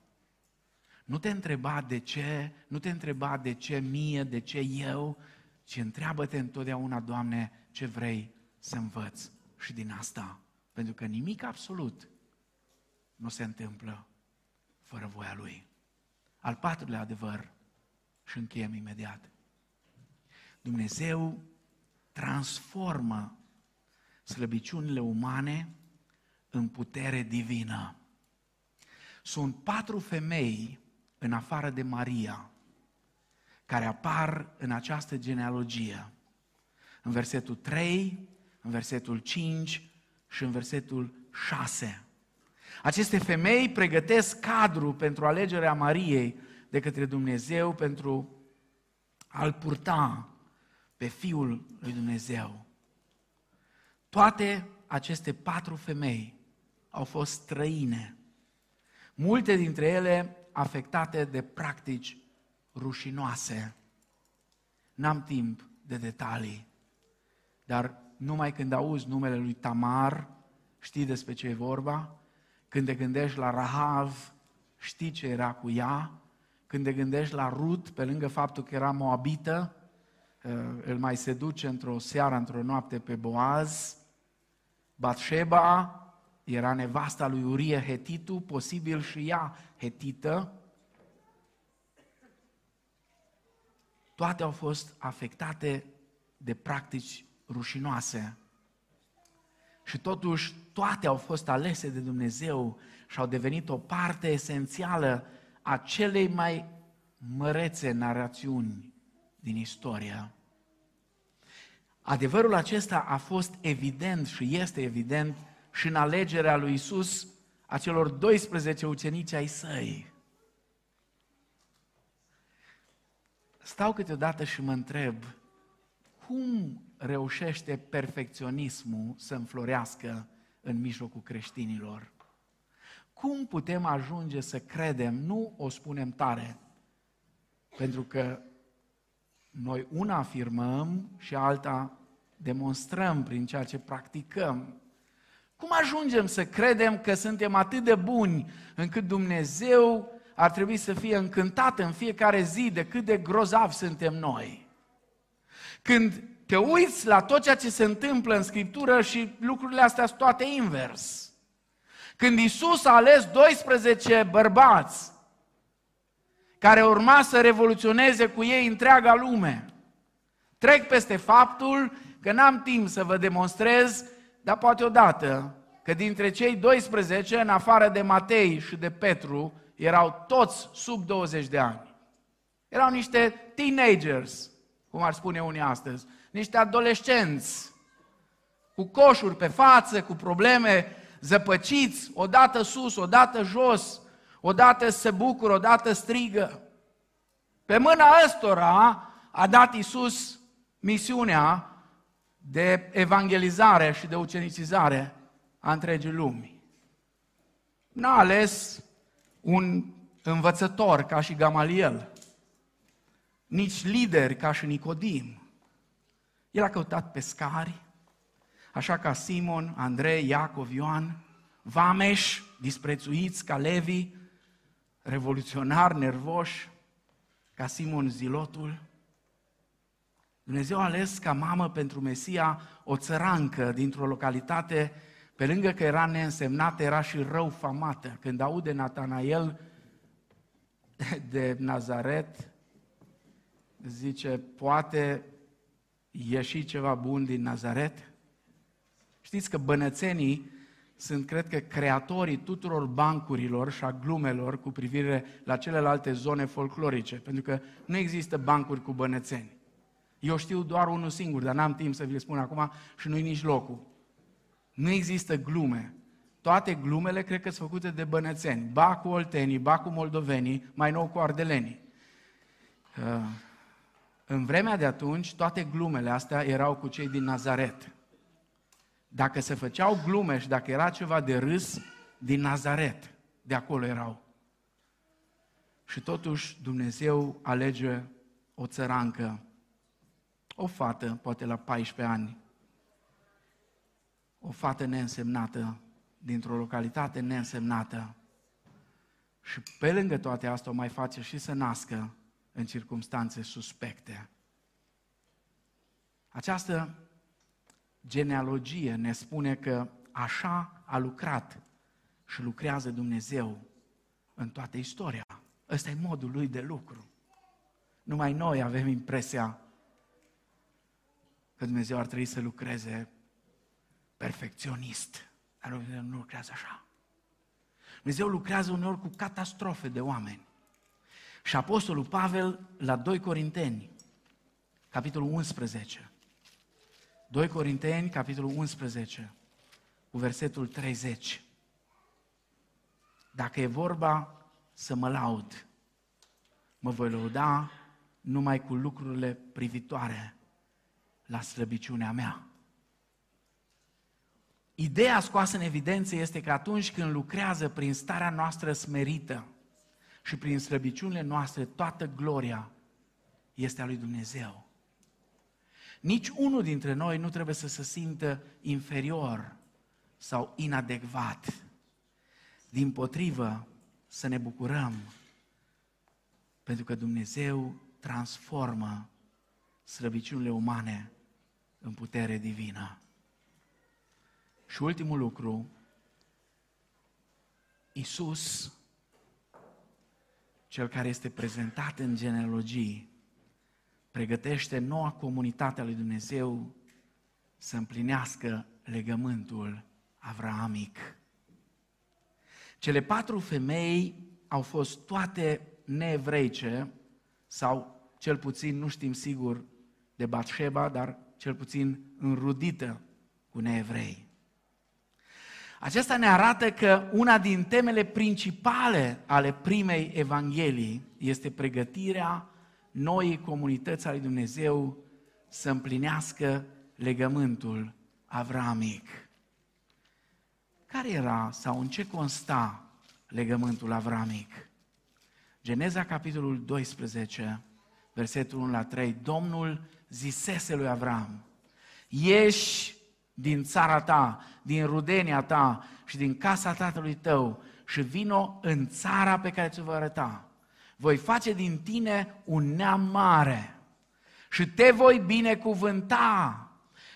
Nu te întreba de ce, nu te întreba de ce mie, de ce eu, ci întreabă-te întotdeauna, Doamne, ce vrei să învăț și din asta. Pentru că nimic absolut nu se întâmplă fără voia Lui. Al patrulea adevăr, și încheiem imediat. Dumnezeu transformă slăbiciunile umane în putere divină. Sunt patru femei în afară de Maria care apar în această genealogie. În versetul 3, în versetul 5 și în versetul 6. Aceste femei pregătesc cadru pentru alegerea Mariei de către Dumnezeu pentru a-L purta pe Fiul lui Dumnezeu. Toate aceste patru femei au fost străine, multe dintre ele afectate de practici rușinoase. N-am timp de detalii, dar numai când auzi numele lui Tamar, știi despre ce e vorba? Când te gândești la Rahav, știi ce era cu ea? Când te gândești la Rut, pe lângă faptul că era moabită, uh, îl mai seduce într-o seară, într-o noapte pe Boaz. Batșeba era nevasta lui Urie Hetitu, posibil și ea hetită. Toate au fost afectate de practici rușinoase. Și totuși toate au fost alese de Dumnezeu și au devenit o parte esențială a celei mai mărețe narațiuni din istoria. Adevărul acesta a fost evident și este evident și în alegerea lui Isus a celor 12 ucenici ai săi. Stau câteodată și mă întreb, cum reușește perfecționismul să înflorească în mijlocul creștinilor? Cum putem ajunge să credem, nu o spunem tare, pentru că noi una afirmăm și alta demonstrăm prin ceea ce practicăm. Cum ajungem să credem că suntem atât de buni încât Dumnezeu ar trebui să fie încântat în fiecare zi de cât de grozav suntem noi? Când te uiți la tot ceea ce se întâmplă în Scriptură și lucrurile astea sunt toate invers. Când Isus a ales 12 bărbați care urma să revoluționeze cu ei întreaga lume, trec peste faptul că n-am timp să vă demonstrez, dar poate odată, că dintre cei 12, în afară de Matei și de Petru, erau toți sub 20 de ani. Erau niște teenagers, cum ar spune unii astăzi, niște adolescenți, cu coșuri pe față, cu probleme zăpăciți, odată sus, odată jos, odată se bucură, odată strigă. Pe mâna ăstora a dat Isus misiunea de evangelizare și de ucenicizare a întregii lumi. N-a ales un învățător ca și Gamaliel, nici lideri ca și Nicodim. El a căutat pescari, așa ca Simon, Andrei, Iacov, Ioan, vameș, disprețuiți ca Levi, revoluționari, nervoși, ca Simon Zilotul. Dumnezeu a ales ca mamă pentru Mesia o țărancă dintr-o localitate, pe lângă că era neînsemnată, era și rău famată. Când aude Natanael de Nazaret, zice, poate ieși ceva bun din Nazaret? Știți că bănățenii sunt, cred că, creatorii tuturor bancurilor și a glumelor cu privire la celelalte zone folclorice, pentru că nu există bancuri cu bănățeni. Eu știu doar unul singur, dar n-am timp să vi le spun acum și nu-i nici locul. Nu există glume. Toate glumele cred că sunt făcute de bănățeni. Ba cu oltenii, ba cu moldovenii, mai nou cu ardelenii. Uh, în vremea de atunci, toate glumele astea erau cu cei din Nazaret. Dacă se făceau glume și dacă era ceva de râs, din Nazaret, de acolo erau. Și totuși Dumnezeu alege o țărancă, o fată, poate la 14 ani, o fată neînsemnată, dintr-o localitate neînsemnată. Și pe lângă toate astea o mai face și să nască în circunstanțe suspecte. Această genealogie ne spune că așa a lucrat și lucrează Dumnezeu în toată istoria. Ăsta e modul lui de lucru. Numai noi avem impresia că Dumnezeu ar trebui să lucreze perfecționist. Dar Dumnezeu nu lucrează așa. Dumnezeu lucrează uneori cu catastrofe de oameni. Și Apostolul Pavel, la 2 Corinteni, capitolul 11, 2 Corinteni, capitolul 11, cu versetul 30. Dacă e vorba să mă laud, mă voi lăuda numai cu lucrurile privitoare la slăbiciunea mea. Ideea scoasă în evidență este că atunci când lucrează prin starea noastră smerită și prin slăbiciunile noastre, toată gloria este a lui Dumnezeu. Nici unul dintre noi nu trebuie să se simtă inferior sau inadecvat. Din potrivă, să ne bucurăm pentru că Dumnezeu transformă slăbiciunile umane în putere divină. Și ultimul lucru, Isus, cel care este prezentat în genealogii, pregătește noua comunitate a lui Dumnezeu să împlinească legământul avraamic. Cele patru femei au fost toate neevreice, sau cel puțin, nu știm sigur, de Batșeba, dar cel puțin înrudită cu neevrei. Aceasta ne arată că una din temele principale ale primei Evanghelii este pregătirea noii comunități ale lui Dumnezeu să împlinească legământul avramic. Care era sau în ce consta legământul avramic? Geneza, capitolul 12, versetul 1 la 3. Domnul zisese lui Avram, ieși din țara ta, din rudenia ta și din casa tatălui tău și vino în țara pe care ți-o voi arăta. Voi face din tine un neam mare și te voi binecuvânta.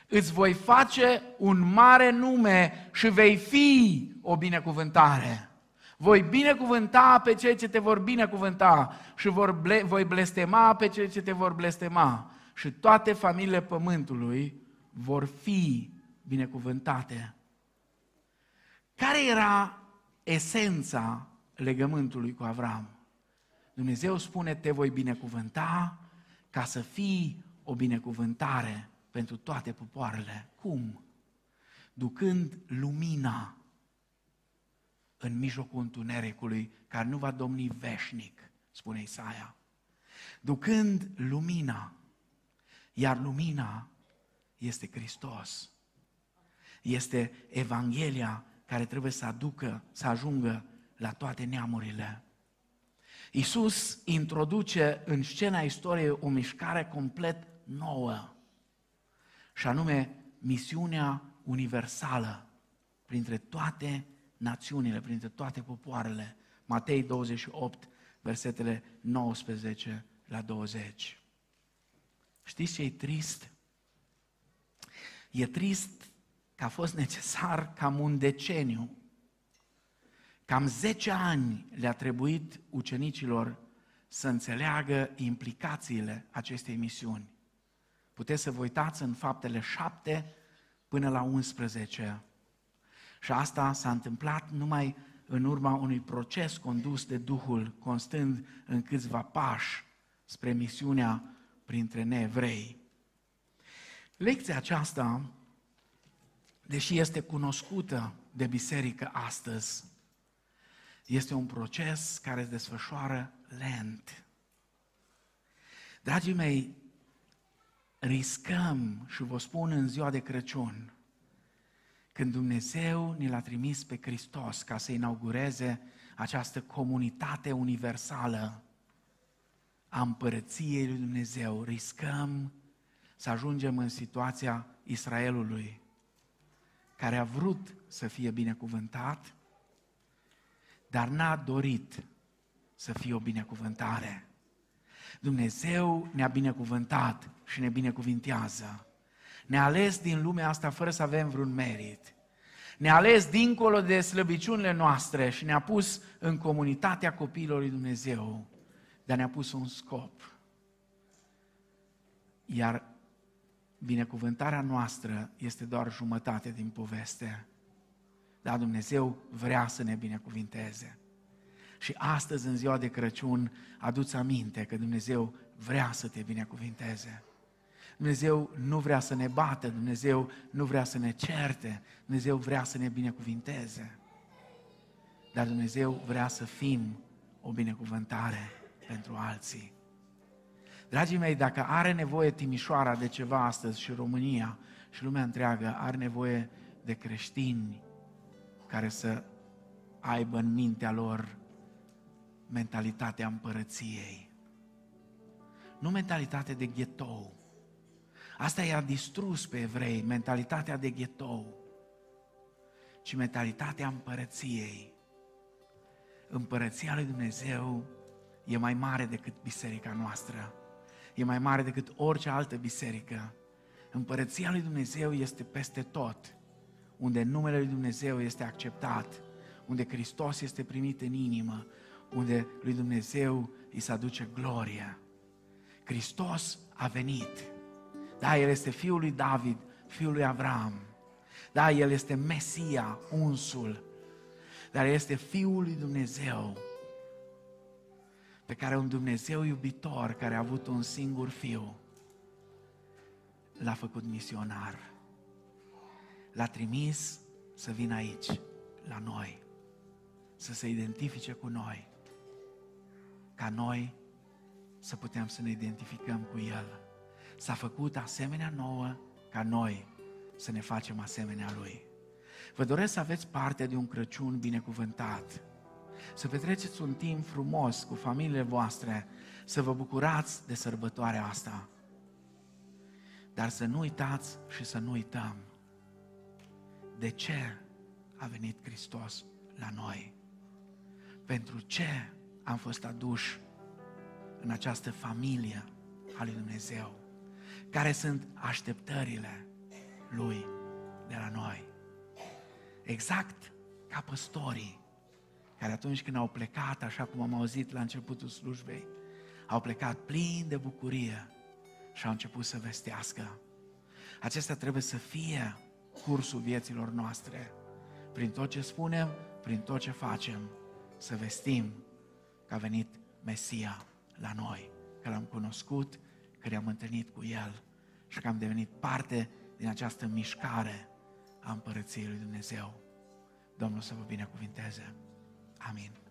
Îți voi face un mare nume și vei fi o binecuvântare. Voi binecuvânta pe cei ce te vor binecuvânta și vor ble- voi blestema pe cei ce te vor blestema. Și toate familiile pământului vor fi binecuvântate. Care era esența legământului cu Avram? Dumnezeu spune, te voi binecuvânta ca să fii o binecuvântare pentru toate popoarele. Cum? Ducând lumina în mijlocul întunericului care nu va domni veșnic, spune Isaia, ducând lumina, iar lumina este Hristos. Este Evanghelia care trebuie să aducă, să ajungă la toate neamurile. Iisus introduce în scena istoriei o mișcare complet nouă, și anume misiunea universală printre toate națiunile, printre toate popoarele. Matei 28, versetele 19 la 20. Știți ce e trist? E trist că a fost necesar cam un deceniu, cam 10 ani le-a trebuit ucenicilor să înțeleagă implicațiile acestei misiuni. Puteți să vă uitați în faptele 7 până la 11. Și asta s-a întâmplat numai în urma unui proces condus de Duhul, constând în câțiva pași spre misiunea printre neevrei. Lecția aceasta, deși este cunoscută de biserică astăzi, este un proces care se desfășoară lent. Dragii mei, riscăm, și vă spun în ziua de Crăciun, când Dumnezeu ne l-a trimis pe Hristos ca să inaugureze această comunitate universală a împărăției lui Dumnezeu, riscăm să ajungem în situația Israelului, care a vrut să fie binecuvântat, dar n-a dorit să fie o binecuvântare. Dumnezeu ne-a binecuvântat și ne binecuvintează. Ne-a ales din lumea asta fără să avem vreun merit. Ne-a ales dincolo de slăbiciunile noastre și ne-a pus în comunitatea copiilor lui Dumnezeu, dar ne-a pus un scop. Iar binecuvântarea noastră este doar jumătate din poveste. Dar Dumnezeu vrea să ne binecuvinteze. Și astăzi, în ziua de Crăciun, aduți aminte că Dumnezeu vrea să te binecuvinteze. Dumnezeu nu vrea să ne bată, Dumnezeu nu vrea să ne certe, Dumnezeu vrea să ne binecuvinteze. Dar Dumnezeu vrea să fim o binecuvântare pentru alții. Dragii mei, dacă are nevoie Timișoara de ceva astăzi și România și lumea întreagă are nevoie de creștini care să aibă în mintea lor mentalitatea împărăției. Nu mentalitate de ghetou. Asta i-a distrus pe evrei, mentalitatea de ghetou, ci mentalitatea împărăției. Împărăția lui Dumnezeu e mai mare decât biserica noastră. E mai mare decât orice altă biserică. Împărăția lui Dumnezeu este peste tot, unde numele lui Dumnezeu este acceptat, unde Hristos este primit în inimă, unde lui Dumnezeu îi se aduce gloria. Hristos a venit. Da, El este Fiul lui David, Fiul lui Avram. Da, El este Mesia, unsul. Dar este Fiul lui Dumnezeu, pe care un Dumnezeu iubitor, care a avut un singur fiu, l-a făcut misionar. L-a trimis să vină aici, la noi, să se identifice cu noi ca noi să putem să ne identificăm cu El. S-a făcut asemenea nouă ca noi să ne facem asemenea Lui. Vă doresc să aveți parte de un Crăciun binecuvântat, să petreceți un timp frumos cu familiile voastre, să vă bucurați de sărbătoarea asta. Dar să nu uitați și să nu uităm de ce a venit Hristos la noi. Pentru ce am fost aduși în această familie a lui Dumnezeu. Care sunt așteptările lui de la noi? Exact ca păstorii care atunci când au plecat, așa cum am auzit la începutul slujbei, au plecat plini de bucurie și au început să vestească. Acesta trebuie să fie cursul vieților noastre. Prin tot ce spunem, prin tot ce facem, să vestim că a venit Mesia la noi, că l-am cunoscut, că ne-am întâlnit cu El și că am devenit parte din această mișcare a Împărăției lui Dumnezeu. Domnul să vă binecuvinteze! Amin.